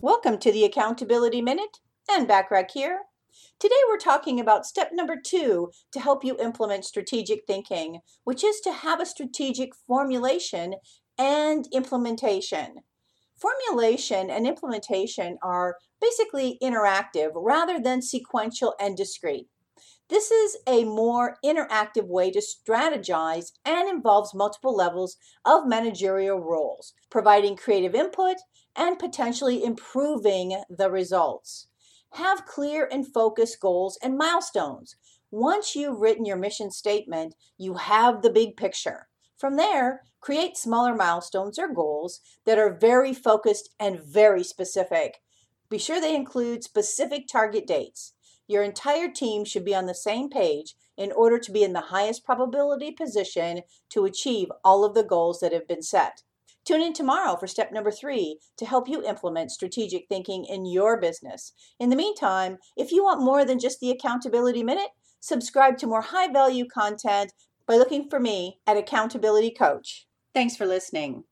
Welcome to the Accountability Minute and Backrack here. Today we're talking about step number two to help you implement strategic thinking, which is to have a strategic formulation and implementation. Formulation and implementation are basically interactive rather than sequential and discrete. This is a more interactive way to strategize and involves multiple levels of managerial roles, providing creative input and potentially improving the results. Have clear and focused goals and milestones. Once you've written your mission statement, you have the big picture. From there, create smaller milestones or goals that are very focused and very specific. Be sure they include specific target dates. Your entire team should be on the same page in order to be in the highest probability position to achieve all of the goals that have been set. Tune in tomorrow for step number three to help you implement strategic thinking in your business. In the meantime, if you want more than just the Accountability Minute, subscribe to more high value content by looking for me at Accountability Coach. Thanks for listening.